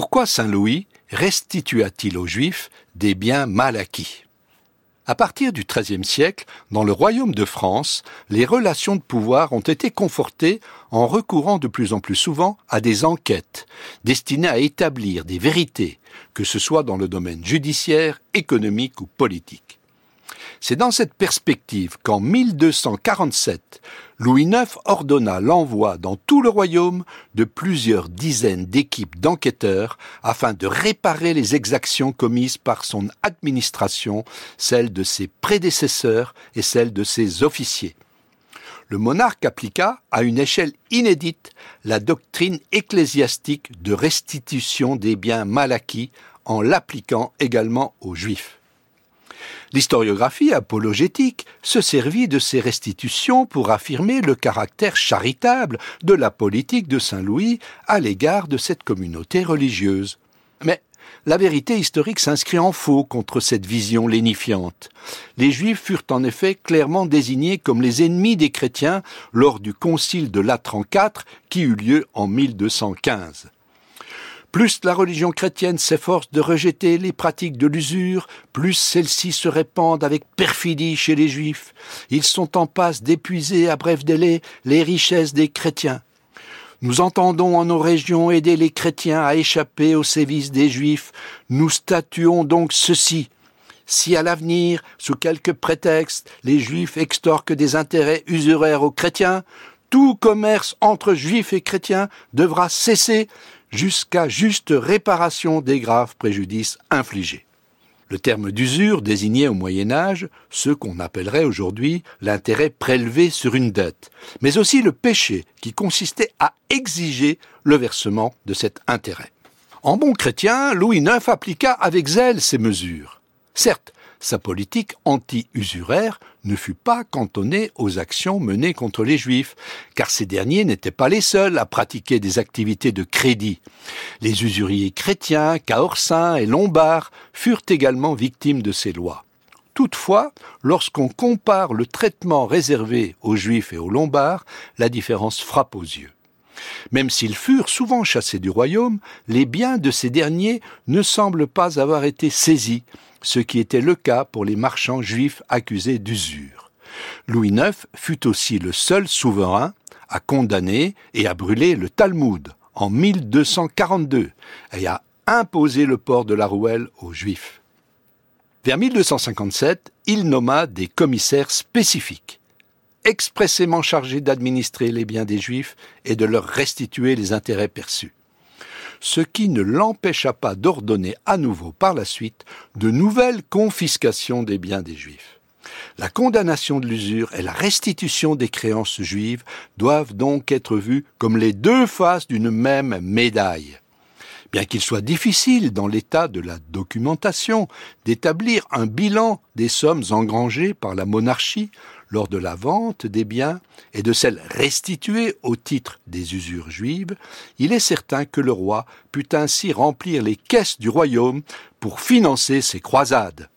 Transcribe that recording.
Pourquoi Saint Louis restitua-t-il aux Juifs des biens mal acquis? À partir du XIIIe siècle, dans le royaume de France, les relations de pouvoir ont été confortées en recourant de plus en plus souvent à des enquêtes destinées à établir des vérités, que ce soit dans le domaine judiciaire, économique ou politique. C'est dans cette perspective qu'en 1247, Louis IX ordonna l'envoi dans tout le royaume de plusieurs dizaines d'équipes d'enquêteurs afin de réparer les exactions commises par son administration, celles de ses prédécesseurs et celles de ses officiers. Le monarque appliqua, à une échelle inédite, la doctrine ecclésiastique de restitution des biens mal acquis en l'appliquant également aux juifs. L'historiographie apologétique se servit de ces restitutions pour affirmer le caractère charitable de la politique de Saint Louis à l'égard de cette communauté religieuse. Mais la vérité historique s'inscrit en faux contre cette vision lénifiante. Les Juifs furent en effet clairement désignés comme les ennemis des chrétiens lors du concile de Latran IV qui eut lieu en 1215. Plus la religion chrétienne s'efforce de rejeter les pratiques de l'usure, plus celles-ci se répandent avec perfidie chez les juifs. Ils sont en passe d'épuiser à bref délai les richesses des chrétiens. Nous entendons en nos régions aider les chrétiens à échapper aux sévices des juifs. Nous statuons donc ceci. Si à l'avenir, sous quelque prétexte, les juifs extorquent des intérêts usuraires aux chrétiens, tout commerce entre juifs et chrétiens devra cesser jusqu'à juste réparation des graves préjudices infligés. Le terme d'usure désignait au Moyen Âge ce qu'on appellerait aujourd'hui l'intérêt prélevé sur une dette, mais aussi le péché qui consistait à exiger le versement de cet intérêt. En bon chrétien, Louis IX appliqua avec zèle ces mesures. Certes, sa politique anti-usuraire ne fut pas cantonnée aux actions menées contre les Juifs, car ces derniers n'étaient pas les seuls à pratiquer des activités de crédit. Les usuriers chrétiens, caorsins et lombards furent également victimes de ces lois. Toutefois, lorsqu'on compare le traitement réservé aux Juifs et aux Lombards, la différence frappe aux yeux. Même s'ils furent souvent chassés du royaume, les biens de ces derniers ne semblent pas avoir été saisis, ce qui était le cas pour les marchands juifs accusés d'usure. Louis IX fut aussi le seul souverain à condamner et à brûler le Talmud en 1242 et à imposer le port de la rouelle aux Juifs. Vers 1257, il nomma des commissaires spécifiques, expressément chargés d'administrer les biens des Juifs et de leur restituer les intérêts perçus ce qui ne l'empêcha pas d'ordonner à nouveau par la suite de nouvelles confiscations des biens des Juifs. La condamnation de l'usure et la restitution des créances juives doivent donc être vues comme les deux faces d'une même médaille. Bien qu'il soit difficile, dans l'état de la documentation, d'établir un bilan des sommes engrangées par la monarchie lors de la vente des biens et de celles restituées au titre des usures juives, il est certain que le roi put ainsi remplir les caisses du royaume pour financer ses croisades.